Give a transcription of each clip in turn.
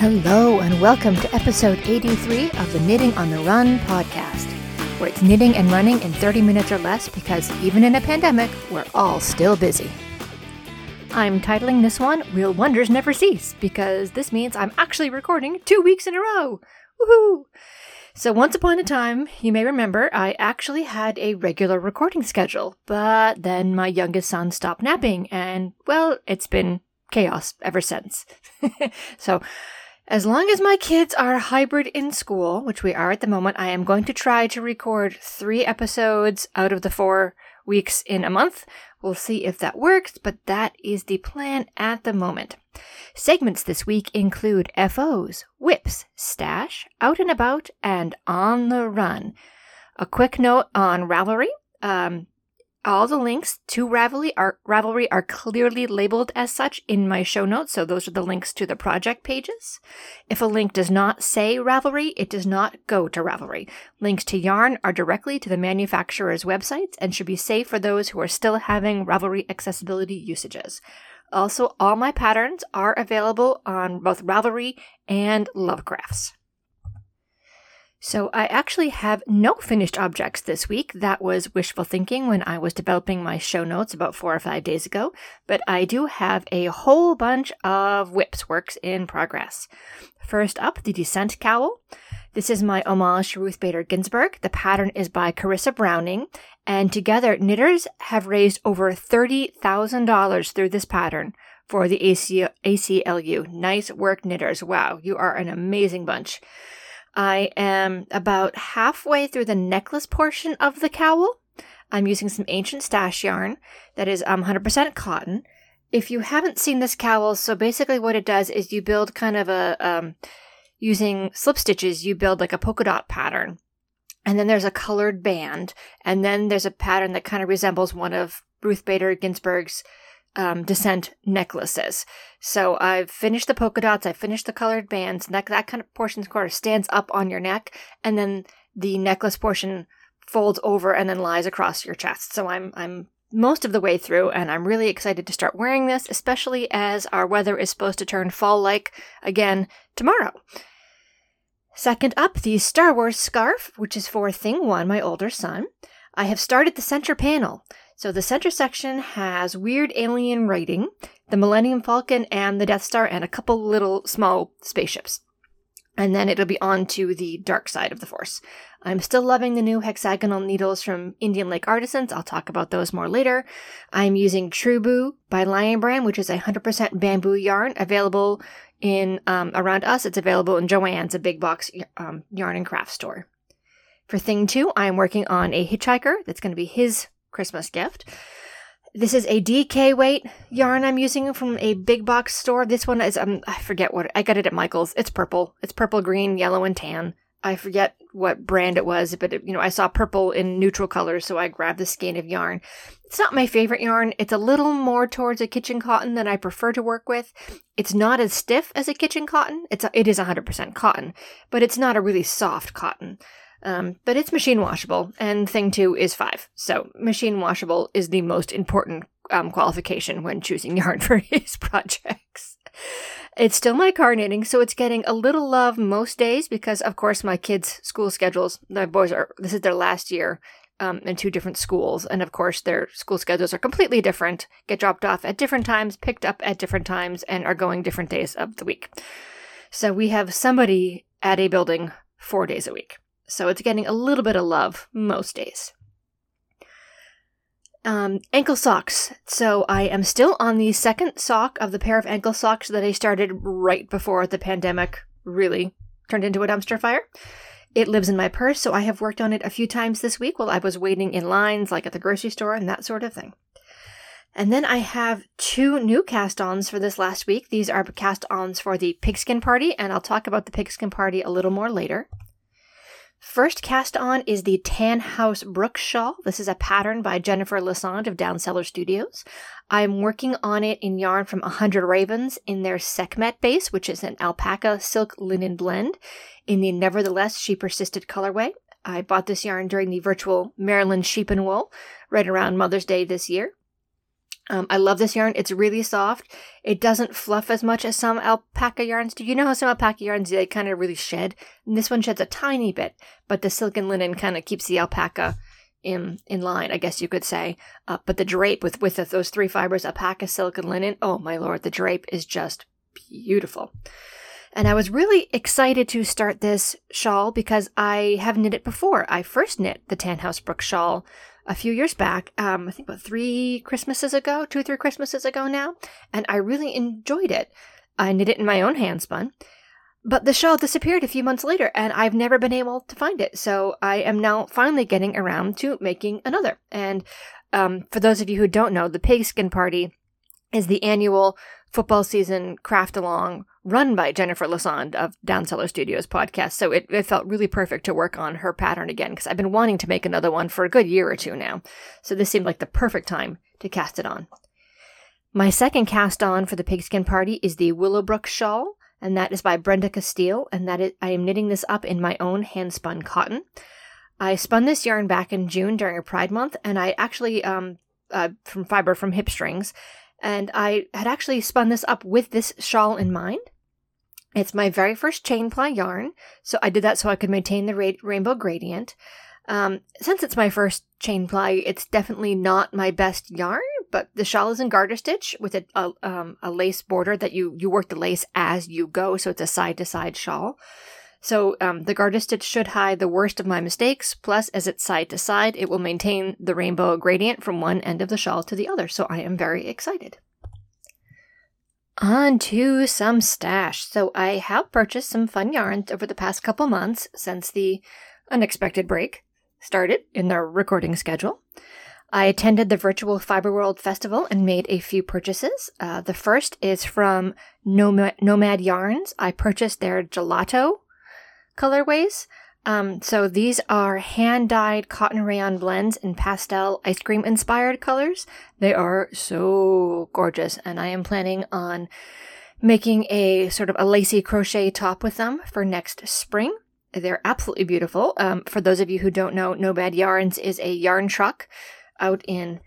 Hello, and welcome to episode 83 of the Knitting on the Run podcast, where it's knitting and running in 30 minutes or less because even in a pandemic, we're all still busy. I'm titling this one Real Wonders Never Cease because this means I'm actually recording two weeks in a row. Woohoo! So, once upon a time, you may remember, I actually had a regular recording schedule, but then my youngest son stopped napping, and well, it's been chaos ever since. so, as long as my kids are hybrid in school, which we are at the moment, I am going to try to record three episodes out of the four weeks in a month. We'll see if that works, but that is the plan at the moment. Segments this week include FOs, whips, stash, out and about, and on the run. A quick note on Ravelry. Um, all the links to Ravelry are, Ravelry are clearly labeled as such in my show notes, so those are the links to the project pages. If a link does not say Ravelry, it does not go to Ravelry. Links to yarn are directly to the manufacturer's websites and should be safe for those who are still having Ravelry accessibility usages. Also, all my patterns are available on both Ravelry and Lovecrafts. So I actually have no finished objects this week. That was wishful thinking when I was developing my show notes about four or five days ago, but I do have a whole bunch of whips works in progress. First up, the Dissent Cowl. This is my homage to Ruth Bader Ginsburg. The pattern is by Carissa Browning, and together knitters have raised over $30,000 through this pattern for the AC- ACLU. Nice work, knitters. Wow, you are an amazing bunch. I am about halfway through the necklace portion of the cowl. I'm using some ancient stash yarn that is um, 100% cotton. If you haven't seen this cowl, so basically what it does is you build kind of a, um, using slip stitches, you build like a polka dot pattern. And then there's a colored band. And then there's a pattern that kind of resembles one of Ruth Bader Ginsburg's um, dissent necklaces. So I've finished the polka dots, I've finished the colored bands, and that, that kind of portion sort of stands up on your neck, and then the necklace portion folds over and then lies across your chest. So I'm I'm most of the way through, and I'm really excited to start wearing this, especially as our weather is supposed to turn fall like again tomorrow. Second up, the Star Wars scarf, which is for Thing One, my older son. I have started the center panel. So the center section has weird alien writing, the Millennium Falcon and the Death Star, and a couple little small spaceships. And then it'll be on to the dark side of the Force. I'm still loving the new hexagonal needles from Indian Lake Artisans. I'll talk about those more later. I'm using Truboo by Lion Brand, which is a 100% bamboo yarn available in um, around us. It's available in Joann's, a big box um, yarn and craft store. For thing two, I'm working on a hitchhiker. That's going to be his Christmas gift. This is a DK weight yarn I'm using from a big box store. This one is um I forget what I got it at Michael's. It's purple. It's purple, green, yellow, and tan. I forget what brand it was, but it, you know I saw purple in neutral colors, so I grabbed the skein of yarn. It's not my favorite yarn. It's a little more towards a kitchen cotton than I prefer to work with. It's not as stiff as a kitchen cotton. It's a, it is 100% cotton, but it's not a really soft cotton. Um, but it's machine washable, and thing two is five. So machine washable is the most important um, qualification when choosing yarn for his projects. It's still my car knitting, so it's getting a little love most days because, of course, my kids' school schedules. My boys are this is their last year um, in two different schools, and of course, their school schedules are completely different. Get dropped off at different times, picked up at different times, and are going different days of the week. So we have somebody at a building four days a week so it's getting a little bit of love most days. Um, ankle socks. So I am still on the second sock of the pair of ankle socks that I started right before the pandemic really turned into a dumpster fire. It lives in my purse, so I have worked on it a few times this week while I was waiting in lines, like at the grocery store and that sort of thing. And then I have two new cast ons for this last week. These are cast ons for the pigskin party, and I'll talk about the pigskin party a little more later. First cast on is the Tanhouse Brook shawl. This is a pattern by Jennifer Lassonde of Down Cellar Studios. I'm working on it in yarn from 100 Ravens in their Sekhmet base, which is an alpaca silk linen blend in the Nevertheless She Persisted colorway. I bought this yarn during the virtual Maryland Sheep and Wool right around Mother's Day this year. Um, I love this yarn. It's really soft. It doesn't fluff as much as some alpaca yarns do. You know how some alpaca yarns, they kind of really shed? And this one sheds a tiny bit, but the silk and linen kind of keeps the alpaca in in line, I guess you could say. Uh, but the drape with, with those three fibers, alpaca, silk, and linen, oh my lord, the drape is just beautiful. And I was really excited to start this shawl because I have knit it before. I first knit the Tanhouse Brook shawl a few years back, um, I think about three Christmases ago, two, or three Christmases ago now, and I really enjoyed it. I knit it in my own hand spun, but the shawl disappeared a few months later, and I've never been able to find it. So I am now finally getting around to making another. And um, for those of you who don't know, the Pigskin Party is the annual football season craft along run by Jennifer Lassonde of Down Cellar Studios podcast. So it, it felt really perfect to work on her pattern again because I've been wanting to make another one for a good year or two now. So this seemed like the perfect time to cast it on. My second cast on for the pigskin party is the Willowbrook shawl, and that is by Brenda Castile, and that is, I am knitting this up in my own hand spun cotton. I spun this yarn back in June during a Pride month, and I actually um, uh, from fiber from HipStrings, and I had actually spun this up with this shawl in mind. It's my very first chain ply yarn, so I did that so I could maintain the ra- rainbow gradient. Um, since it's my first chain ply, it's definitely not my best yarn, but the shawl is in garter stitch with a, a, um, a lace border that you, you work the lace as you go, so it's a side to side shawl. So um, the garter stitch should hide the worst of my mistakes. Plus, as it's side to side, it will maintain the rainbow gradient from one end of the shawl to the other. So I am very excited. On to some stash. So I have purchased some fun yarns over the past couple months since the unexpected break started in the recording schedule. I attended the virtual Fiber World Festival and made a few purchases. Uh, the first is from Nomad, Nomad Yarns. I purchased their gelato colorways. Um, so these are hand dyed cotton rayon blends in pastel ice cream inspired colors. They are so gorgeous, and I am planning on making a sort of a lacy crochet top with them for next spring. They're absolutely beautiful. Um, for those of you who don't know, Nomad Yarns is a yarn truck out in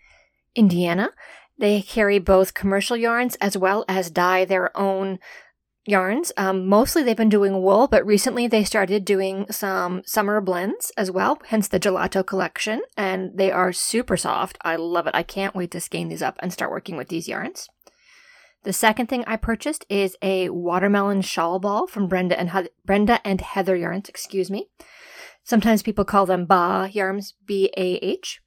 Indiana. They carry both commercial yarns as well as dye their own yarns. Um, mostly they've been doing wool, but recently they started doing some summer blends as well, hence the gelato collection. And they are super soft. I love it. I can't wait to skein these up and start working with these yarns. The second thing I purchased is a watermelon shawl ball from Brenda and he- Brenda and Heather yarns. Excuse me. Sometimes people call them Bah yarns, B A H.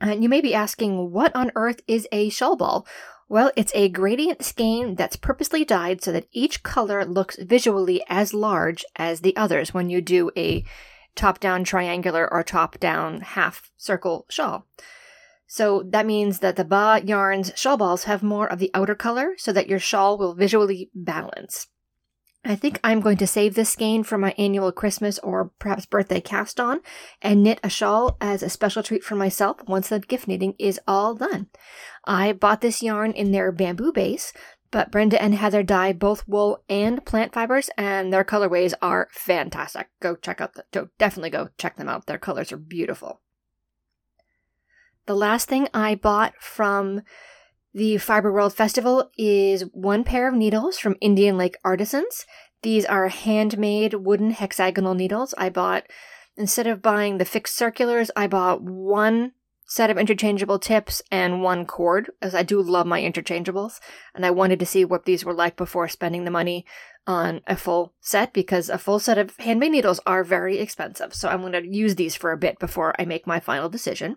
And you may be asking, what on earth is a shawl ball? Well, it's a gradient skein that's purposely dyed so that each color looks visually as large as the others when you do a top down triangular or top down half circle shawl. So that means that the Ba yarn's shawl balls have more of the outer color so that your shawl will visually balance. I think I'm going to save this skein for my annual Christmas or perhaps birthday cast on and knit a shawl as a special treat for myself once the gift knitting is all done. I bought this yarn in their bamboo base, but Brenda and Heather dye both wool and plant fibers, and their colorways are fantastic. Go check out the, definitely go check them out. Their colors are beautiful. The last thing I bought from the Fiber World Festival is one pair of needles from Indian Lake Artisans. These are handmade wooden hexagonal needles. I bought, instead of buying the fixed circulars, I bought one set of interchangeable tips and one cord, as I do love my interchangeables. And I wanted to see what these were like before spending the money on a full set because a full set of handmade needles are very expensive. So I'm going to use these for a bit before I make my final decision.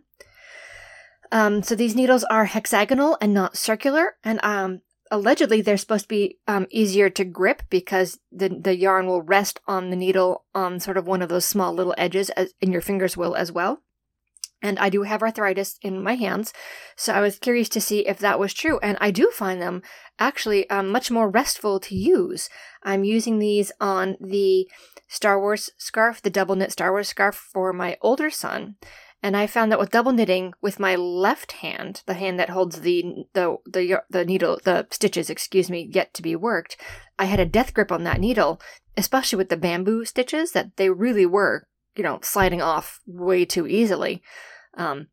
Um, so these needles are hexagonal and not circular, and um, allegedly they're supposed to be um, easier to grip because the the yarn will rest on the needle on sort of one of those small little edges, as, and your fingers will as well. And I do have arthritis in my hands, so I was curious to see if that was true. And I do find them actually um, much more restful to use. I'm using these on the Star Wars scarf, the double knit Star Wars scarf for my older son. And I found that with double knitting with my left hand, the hand that holds the the the the needle, the stitches, excuse me, yet to be worked, I had a death grip on that needle, especially with the bamboo stitches that they really were, you know, sliding off way too easily. Um,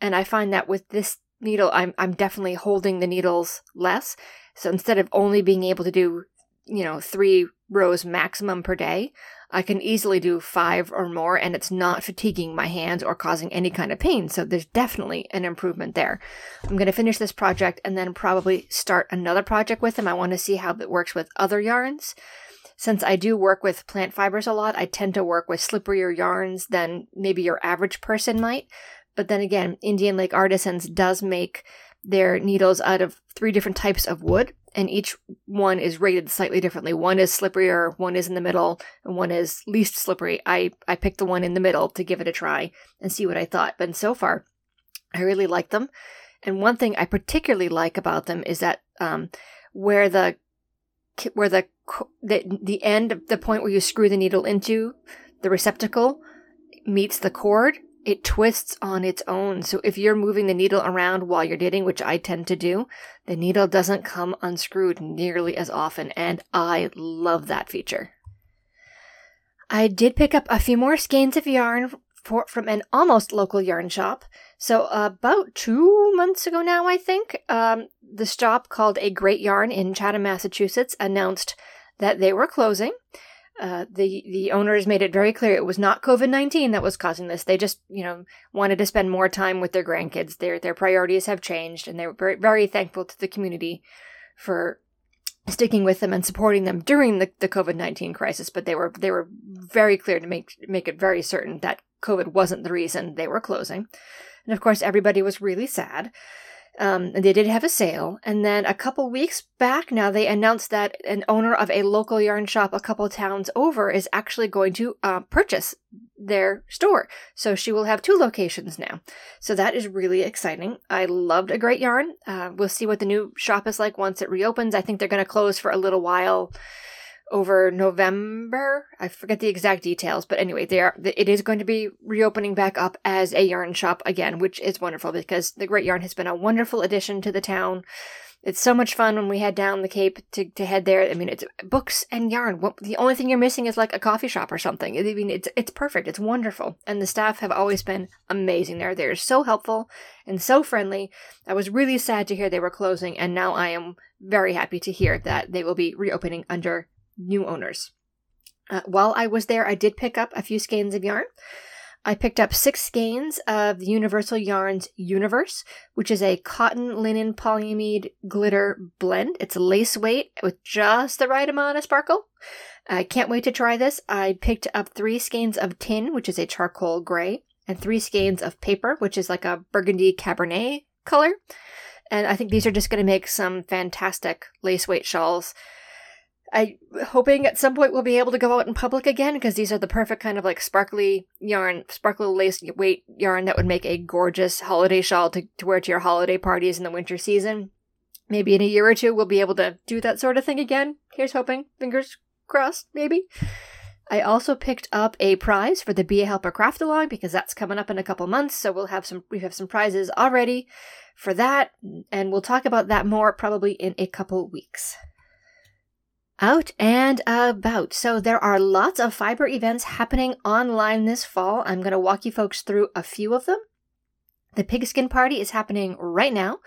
and I find that with this needle, I'm I'm definitely holding the needles less. So instead of only being able to do, you know, three rows maximum per day, I can easily do five or more, and it's not fatiguing my hands or causing any kind of pain. So there's definitely an improvement there. I'm going to finish this project and then probably start another project with them. I want to see how it works with other yarns. Since I do work with plant fibers a lot, I tend to work with slipperier yarns than maybe your average person might. But then again, Indian Lake Artisans does make their needles out of three different types of wood, and each one is rated slightly differently. One is slipperier, one is in the middle, and one is least slippery. I, I picked the one in the middle to give it a try and see what I thought. But so far, I really like them. And one thing I particularly like about them is that um, where the where the, the the end, of the point where you screw the needle into the receptacle meets the cord, it twists on its own. So if you're moving the needle around while you're knitting, which I tend to do, the needle doesn't come unscrewed nearly as often, and I love that feature. I did pick up a few more skeins of yarn for, from an almost local yarn shop. So about two months ago now, I think, um, the shop called A Great Yarn in Chatham, Massachusetts announced that they were closing. Uh, the the owners made it very clear it was not COVID nineteen that was causing this. They just you know wanted to spend more time with their grandkids. Their their priorities have changed, and they were very very thankful to the community for sticking with them and supporting them during the, the COVID nineteen crisis. But they were they were very clear to make make it very certain that COVID wasn't the reason they were closing. And of course, everybody was really sad. Um, they did have a sale, and then a couple weeks back now, they announced that an owner of a local yarn shop a couple towns over is actually going to uh, purchase their store. So she will have two locations now. So that is really exciting. I loved a great yarn. Uh, we'll see what the new shop is like once it reopens. I think they're going to close for a little while over November. I forget the exact details, but anyway, they are. It is going to be reopening back up as a yarn shop again, which is wonderful because the Great Yarn has been a wonderful addition to the town. It's so much fun when we head down the Cape to, to head there. I mean, it's books and yarn. the only thing you're missing is like a coffee shop or something. I mean, it's it's perfect. It's wonderful, and the staff have always been amazing there. They're so helpful and so friendly. I was really sad to hear they were closing, and now I am very happy to hear that they will be reopening under new owners. Uh, while I was there, I did pick up a few skeins of yarn. I picked up six skeins of Universal Yarns Universe, which is a cotton linen polyamide glitter blend. It's lace weight with just the right amount of sparkle. I can't wait to try this. I picked up three skeins of tin, which is a charcoal gray, and three skeins of paper, which is like a burgundy cabernet color. And I think these are just going to make some fantastic lace weight shawls. I hoping at some point we'll be able to go out in public again because these are the perfect kind of like sparkly yarn, sparkly lace weight yarn that would make a gorgeous holiday shawl to, to wear to your holiday parties in the winter season. Maybe in a year or two we'll be able to do that sort of thing again. Here's hoping. Fingers crossed, maybe. I also picked up a prize for the Be a Helper Craft Along because that's coming up in a couple months, so we'll have some we have some prizes already for that, and we'll talk about that more probably in a couple weeks out and about. So there are lots of fiber events happening online this fall. I'm going to walk you folks through a few of them. The pigskin party is happening right now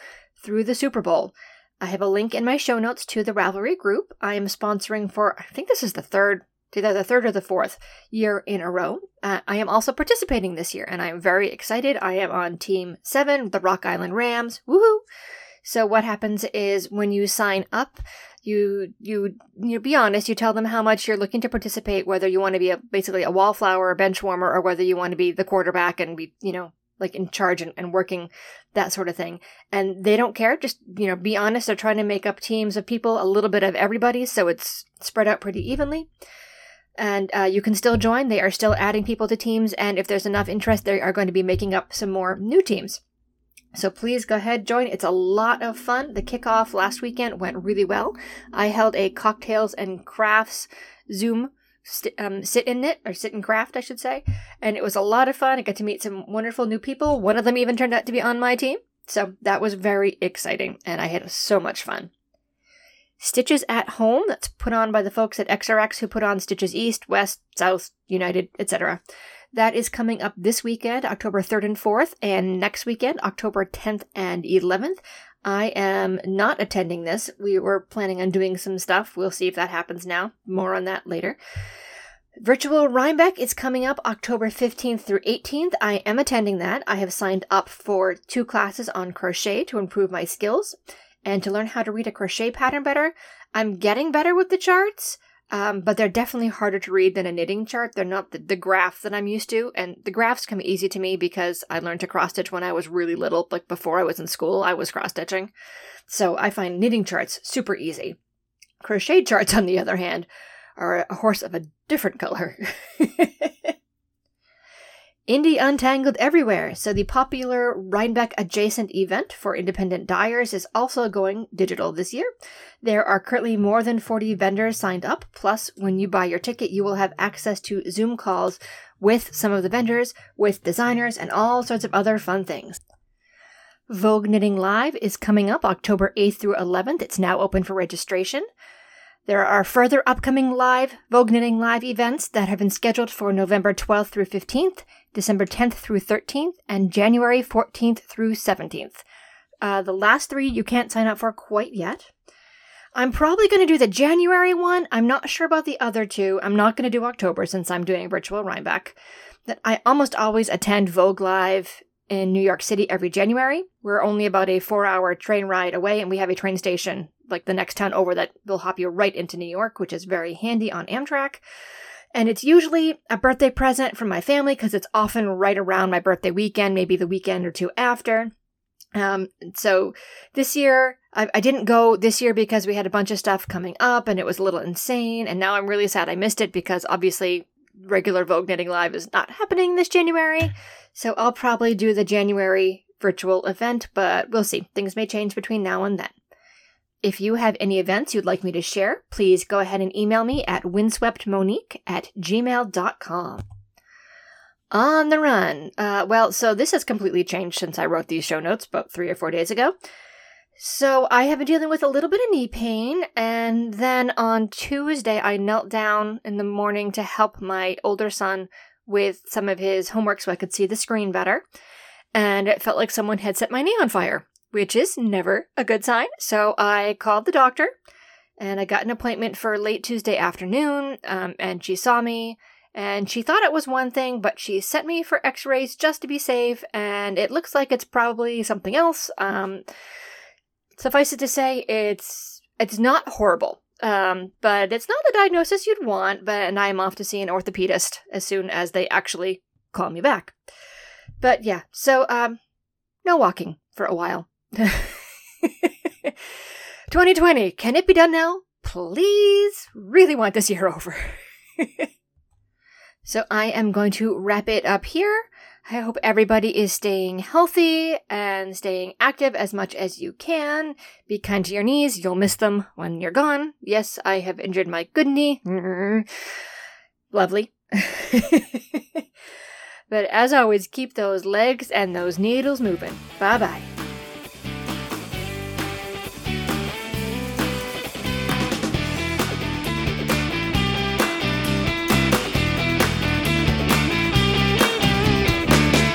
through the Super Bowl. I have a link in my show notes to the Ravelry group. I am sponsoring for, I think this is the third, either the third or the fourth year in a row. Uh, I am also participating this year, and I am very excited. I am on Team 7, the Rock Island Rams. Woohoo! So what happens is when you sign up, you you you be honest you tell them how much you're looking to participate whether you want to be a basically a wallflower a bench warmer or whether you want to be the quarterback and be you know like in charge and, and working that sort of thing. And they don't care just you know be honest they're trying to make up teams of people a little bit of everybody so it's spread out pretty evenly. And uh, you can still join they are still adding people to teams and if there's enough interest they are going to be making up some more new teams so please go ahead, join. It's a lot of fun. The kickoff last weekend went really well. I held a cocktails and crafts Zoom st- um, sit in it or sit in craft, I should say, and it was a lot of fun. I got to meet some wonderful new people. One of them even turned out to be on my team, so that was very exciting, and I had so much fun. Stitches at Home, that's put on by the folks at XRX who put on Stitches East, West, South, United, etc. That is coming up this weekend, October 3rd and 4th, and next weekend, October 10th and 11th. I am not attending this. We were planning on doing some stuff. We'll see if that happens now. More on that later. Virtual Rhinebeck is coming up October 15th through 18th. I am attending that. I have signed up for two classes on crochet to improve my skills and to learn how to read a crochet pattern better. I'm getting better with the charts, um, but they're definitely harder to read than a knitting chart. They're not the, the graph that I'm used to, and the graphs come easy to me because I learned to cross stitch when I was really little. Like before I was in school, I was cross stitching. So I find knitting charts super easy. Crochet charts, on the other hand, are a horse of a different color. Indie Untangled everywhere, so the popular Rhinebeck adjacent event for independent dyers is also going digital this year. There are currently more than 40 vendors signed up, plus, when you buy your ticket, you will have access to Zoom calls with some of the vendors, with designers, and all sorts of other fun things. Vogue Knitting Live is coming up October 8th through 11th. It's now open for registration. There are further upcoming live Vogue Knitting Live events that have been scheduled for November 12th through 15th, December 10th through 13th, and January 14th through 17th. Uh, the last three you can't sign up for quite yet. I'm probably going to do the January one. I'm not sure about the other two. I'm not going to do October since I'm doing virtual Rhinebeck. That I almost always attend Vogue Live in New York City every January. We're only about a four hour train ride away, and we have a train station like the next town over that will hop you right into New York, which is very handy on Amtrak. And it's usually a birthday present from my family because it's often right around my birthday weekend, maybe the weekend or two after. Um, so this year, I, I, didn't go this year because we had a bunch of stuff coming up and it was a little insane. And now I'm really sad I missed it because obviously regular Vogue Knitting Live is not happening this January. So I'll probably do the January virtual event, but we'll see. Things may change between now and then. If you have any events you'd like me to share, please go ahead and email me at windsweptmonique at gmail.com. On the run. Uh, well, so this has completely changed since I wrote these show notes about three or four days ago. So I have been dealing with a little bit of knee pain, and then on Tuesday I knelt down in the morning to help my older son with some of his homework so I could see the screen better. And it felt like someone had set my knee on fire which is never a good sign. So I called the doctor and I got an appointment for late Tuesday afternoon. Um, and she saw me and she thought it was one thing, but she sent me for x rays just to be safe. And it looks like it's probably something else. Um, suffice it to say, it's it's not horrible. Um, but it's not the diagnosis you'd want, but and I'm off to see an orthopedist as soon as they actually call me back. But yeah, so um no walking for a while. 2020, can it be done now? Please, really want this year over. so I am going to wrap it up here. I hope everybody is staying healthy and staying active as much as you can. Be kind to your knees. You'll miss them when you're gone. Yes, I have injured my good knee. Lovely. but as always, keep those legs and those needles moving. Bye bye.